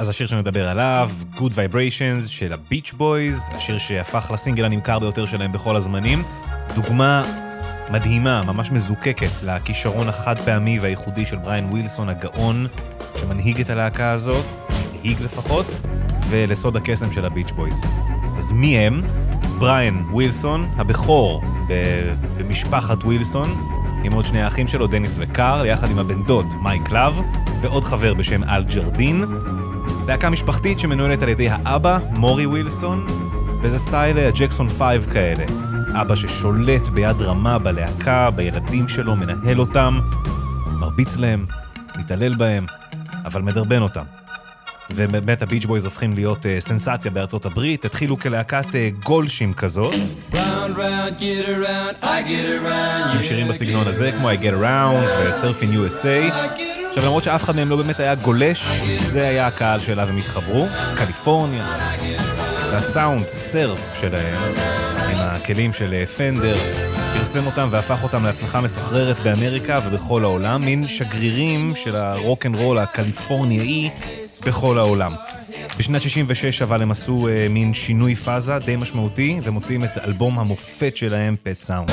אז השיר שנדבר עליו, Good Vibrations של הביץ' בויז, השיר שהפך לסינגל הנמכר ביותר שלהם בכל הזמנים. דוגמה מדהימה, ממש מזוקקת, לכישרון החד פעמי והייחודי של בריין ווילסון הגאון, שמנהיג את הלהקה הזאת, הנהיג לפחות, ולסוד הקסם של הביץ' בויז. אז מי הם? בריין ווילסון, הבכור במשפחת ווילסון, עם עוד שני האחים שלו, דניס וקארל, יחד עם הבן דוד, מייק לאב, ועוד חבר בשם אל ג'רדין. להקה משפחתית שמנוהלת על ידי האבא, מורי ווילסון, וזה סטייל ג'קסון 5 כאלה. אבא ששולט ביד רמה בלהקה, בילדים שלו, מנהל אותם, מרביץ להם, מתעלל בהם, אבל מדרבן אותם. ובאמת הביץ' בויז הופכים להיות אה, סנסציה בארצות הברית, התחילו כלהקת אה, גולשים כזאת. Round, round, get around, עם שירים בסגנון הזה, כמו I Get Around ו-Surfing USA. עכשיו, למרות שאף אחד מהם לא באמת היה גולש, זה היה הקהל שאליו הם התחברו, קליפורניה. והסאונד, surf שלהם, עם הכלים של פנדר, פרסם אותם והפך אותם להצלחה מסחררת באמריקה ובכל העולם, מין שגרירים של הרוק אנד רול הקליפורניאי בכל העולם. בשנת 66 אבל הם עשו אה, מין שינוי פאזה די משמעותי, ומוציאים את אלבום המופת שלהם, Pet Sounds.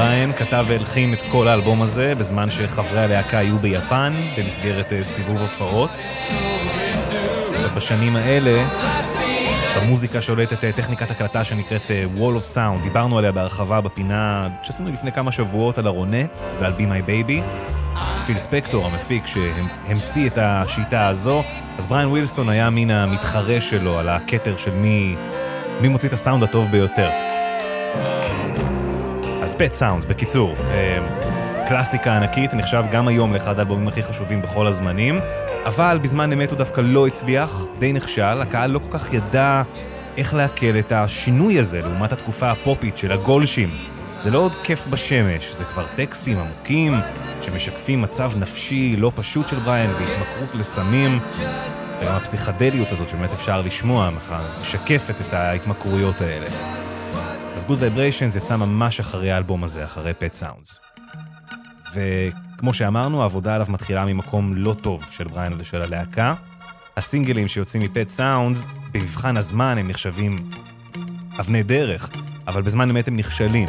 בריין כתב והלחין את כל האלבום הזה בזמן שחברי הלהקה היו ביפן במסגרת uh, סיבוב הופעות. ובשנים האלה, במוזיקה שולטת uh, טכניקת הקלטה שנקראת uh, Wall of Sound, דיברנו עליה בהרחבה בפינה שעשינו לפני כמה שבועות על הרונץ ועל Be My Baby. פיל ספקטור, המפיק שהמציא את השיטה הזו, אז בריין ווילסון היה מן המתחרה שלו על הכתר של מי, מי מוציא את הסאונד הטוב ביותר. אז פט סאונדס, בקיצור, אה, קלאסיקה ענקית, נחשב גם היום לאחד האלבומים הכי חשובים בכל הזמנים, אבל בזמן אמת הוא דווקא לא הצליח, די נכשל, הקהל לא כל כך ידע איך לעכל את השינוי הזה לעומת התקופה הפופית של הגולשים. זה לא עוד כיף בשמש, זה כבר טקסטים עמוקים שמשקפים מצב נפשי לא פשוט של בריין והתמכרות לסמים. וגם הפסיכדליות הזאת שבאמת אפשר לשמוע, משקפת את ההתמכרויות האלה. אז Good Vibrations יצא ממש אחרי האלבום הזה, אחרי Pet Sounds. וכמו שאמרנו, העבודה עליו מתחילה ממקום לא טוב של בריין ושל הלהקה. הסינגלים שיוצאים מ-Pet Sounds, במבחן הזמן הם נחשבים אבני דרך, אבל בזמן אמת הם נכשלים.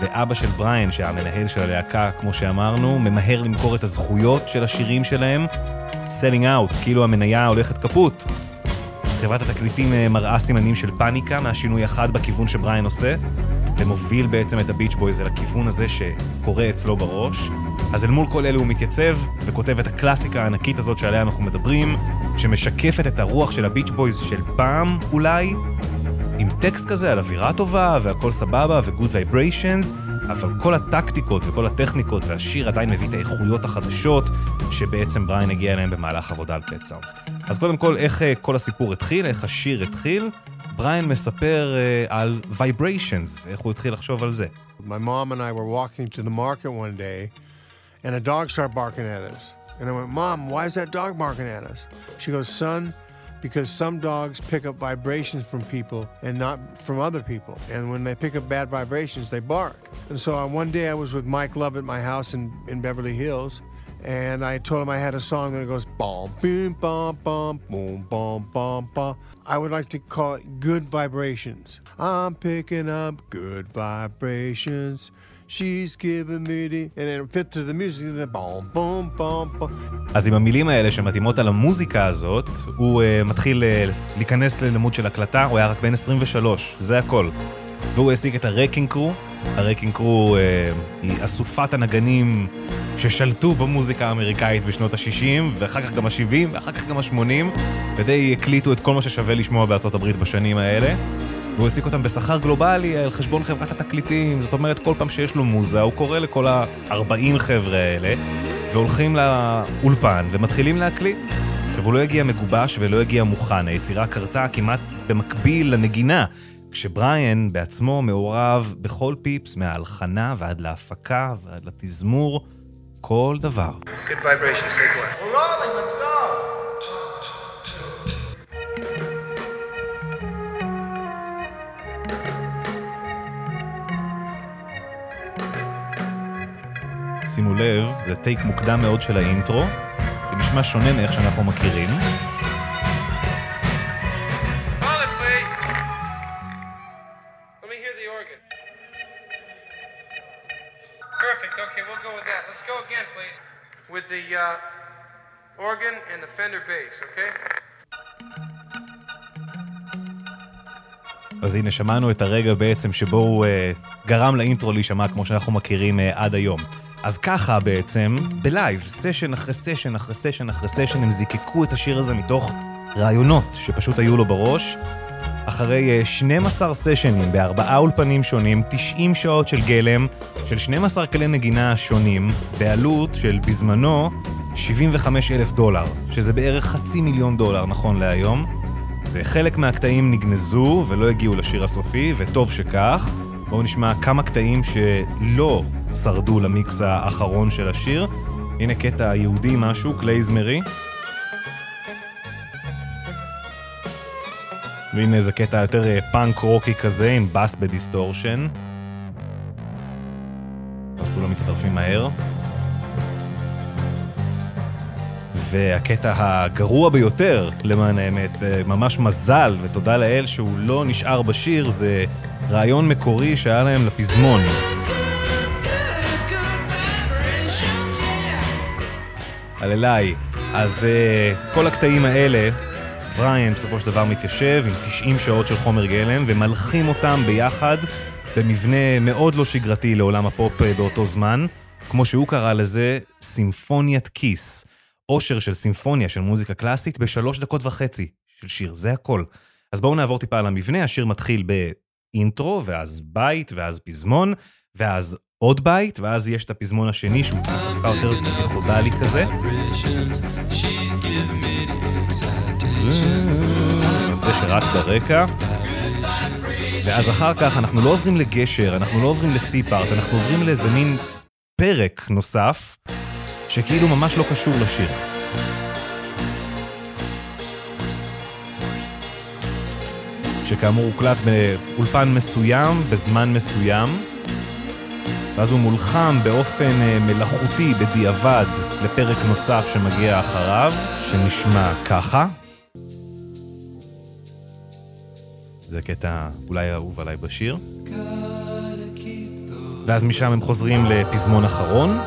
ואבא של בריין, שהמנהל של הלהקה, כמו שאמרנו, ממהר למכור את הזכויות של השירים שלהם, selling out, כאילו המניה הולכת פחות. חברת התקליטים אה, מראה סימנים של פאניקה מהשינוי החד בכיוון שבריין עושה, ומוביל בעצם את הביץ' בויז אל הכיוון הזה שקורה אצלו בראש. אז אל מול כל אלו הוא מתייצב וכותב את הקלאסיקה הענקית הזאת שעליה אנחנו מדברים, שמשקפת את הרוח של הביץ' בויז של פעם, אולי, עם טקסט כזה על אווירה טובה והכל סבבה ו-good vibrations, אבל כל הטקטיקות וכל הטכניקות והשיר עדיין מביא את האיכויות החדשות שבעצם בריין הגיע אליהם במהלך עבודה על פט סאונדס. אז קודם כל, איך uh, כל הסיפור התחיל, איך השיר התחיל, בריין מספר uh, על vibrations ואיך הוא התחיל לחשוב על זה. My mom and I were walking to the market one day and a dog started barking at us. And I went, Mom, why is that dog barking at us? She goes, Son, because some dogs pick up vibrations from people and not from other people. And when they pick up bad vibrations, they bark. And so uh, one day I was with Mike Love at my house in, in Beverly Hills, and I told him I had a song that goes bom boom bom bom boom bom bom bom. I would like to call it Good Vibrations. I'm picking up good vibrations. She's giving me the... and then fit to the music, and boom, boom, boom, boom. אז עם המילים האלה שמתאימות על המוזיקה הזאת, הוא uh, מתחיל uh, להיכנס ללימוד של הקלטה, הוא היה רק בן 23, זה הכל. והוא העסיק את הרקינג קרו. הרקינג קרו uh, היא אסופת הנגנים ששלטו במוזיקה האמריקאית בשנות ה-60, ואחר כך גם ה-70, ואחר כך גם ה-80, ודי הקליטו את כל מה ששווה לשמוע בארצות הברית בשנים האלה. והוא העסיק אותם בשכר גלובלי על חשבון חברת התקליטים, זאת אומרת כל פעם שיש לו מוזה הוא קורא לכל ה-40 חבר'ה האלה והולכים לאולפן ומתחילים להקליט. עכשיו הוא לא הגיע מגובש ולא הגיע מוכן, היצירה קרתה כמעט במקביל לנגינה, כשבריאן בעצמו מעורב בכל פיפס, מההלחנה ועד להפקה ועד לתזמור, כל דבר. Good vibrations, take one. שימו לב, זה טייק מוקדם מאוד של האינטרו, נשמע שונה מאיך שאנחנו מכירים. אה? אז הנה, שמענו את הרגע בעצם שבו הוא אה, גרם לאינטרו להישמע כמו שאנחנו מכירים אה, עד היום. אז ככה בעצם, בלייב, סשן אחרי סשן אחרי סשן אחרי סשן, הם זיקקו את השיר הזה מתוך רעיונות שפשוט היו לו בראש. אחרי 12 סשנים בארבעה אולפנים שונים, 90 שעות של גלם, של 12 כלי נגינה שונים, בעלות של בזמנו 75 אלף דולר, שזה בערך חצי מיליון דולר נכון להיום. וחלק מהקטעים נגנזו ולא הגיעו לשיר הסופי, וטוב שכך. בואו נשמע כמה קטעים שלא שרדו למיקס האחרון של השיר. הנה קטע יהודי משהו, קלייזמרי. והנה איזה קטע יותר פאנק רוקי כזה עם בס בדיסטורשן. אז כולם מצטרפים מהר. והקטע הגרוע ביותר, למען האמת, ממש מזל ותודה לאל שהוא לא נשאר בשיר, זה רעיון מקורי שהיה להם לפזמון. הללי. אז uh, כל הקטעים האלה, בריאן בסופו של דבר מתיישב עם 90 שעות של חומר גלם ומלחים אותם ביחד במבנה מאוד לא שגרתי לעולם הפופ באותו זמן, כמו שהוא קרא לזה, סימפוניית כיס. עושר של סימפוניה של מוזיקה קלאסית בשלוש דקות וחצי של שיר, זה הכל. אז בואו נעבור טיפה על המבנה, השיר מתחיל באינטרו, ואז בית, ואז פזמון, ואז עוד בית, ואז יש את הפזמון השני שהוא טיפה יותר פסיכודלי כזה. זה שרץ ברקע. ואז אחר כך אנחנו לא עוברים לגשר, אנחנו לא עוברים לסי-פארט, אנחנו עוברים לאיזה מין פרק נוסף, שכאילו ממש לא קשור לשיר. שכאמור הוקלט באולפן מסוים, בזמן מסוים, ואז הוא מולחם באופן אה, מלאכותי, בדיעבד, לפרק נוסף שמגיע אחריו, שנשמע ככה. זה קטע אולי אהוב עליי בשיר. ואז משם הם חוזרים לפזמון אחרון,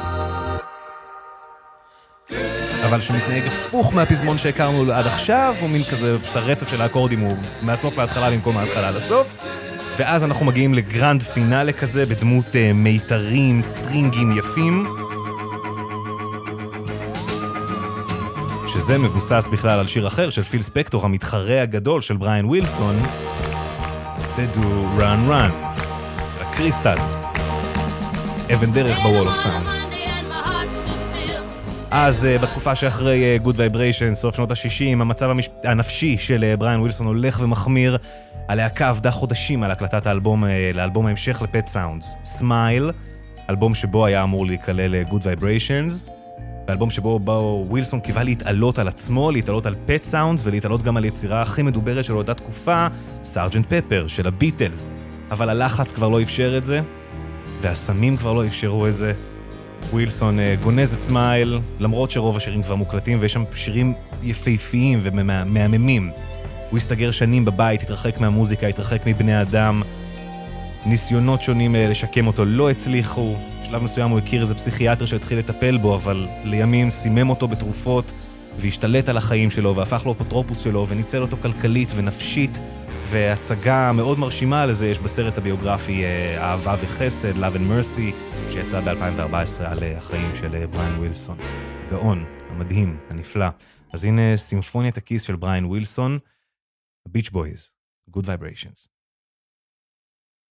אבל שמתנהג הפוך מהפזמון שהכרנו עד עכשיו, הוא מין כזה, פשוט הרצף של האקורדים הוא מהסוף להתחלה במקום מההתחלה לסוף. ואז אנחנו מגיעים ל-grand finale כזה, בדמות אה, מיתרים, סטרינגים יפים. שזה מבוסס בכלל על שיר אחר של פיל ספקטור, המתחרה הגדול של בריאן ווילסון, Da Doo Ron Ron, של הקריסטלס. אבן דרך ב-Wall of Sound. אז אה, בתקופה שאחרי uh, Good Vibrations, סוף שנות ה-60, המצב המש... הנפשי של אה, בריאן ווילסון הולך ומחמיר. הלהקה עבדה חודשים על הקלטת האלבום, לאלבום ההמשך ל-Pet Sounds. Smile, אלבום שבו היה אמור להיכלל Good Vibrations, ואלבום שבו בו ווילסון קיווה להתעלות על עצמו, להתעלות על Pet Sounds ולהתעלות גם על יצירה הכי מדוברת של אותה תקופה, Sergeant Pepper, של הביטלס. אבל הלחץ כבר לא אפשר את זה, והסמים כבר לא אפשרו את זה, ווילסון אה, גונז את Smile, למרות שרוב השירים כבר מוקלטים, ויש שם שירים יפהפיים ומהממים. הוא הסתגר שנים בבית, התרחק מהמוזיקה, התרחק מבני אדם. ניסיונות שונים אה, לשקם אותו לא הצליחו. בשלב מסוים הוא הכיר איזה פסיכיאטר שהתחיל לטפל בו, אבל לימים סימם אותו בתרופות, והשתלט על החיים שלו, והפך לאפוטרופוס שלו, וניצל אותו כלכלית ונפשית. והצגה מאוד מרשימה לזה יש בסרט הביוגרפי אה, אהבה וחסד, Love and Mercy, שיצא ב-2014 על אה, החיים של אה, בריין ווילסון. גאון, המדהים, הנפלא. אז הנה סימפוניית הכיס של בריין ווילסון, ביץ' בויז, Good Vibrations.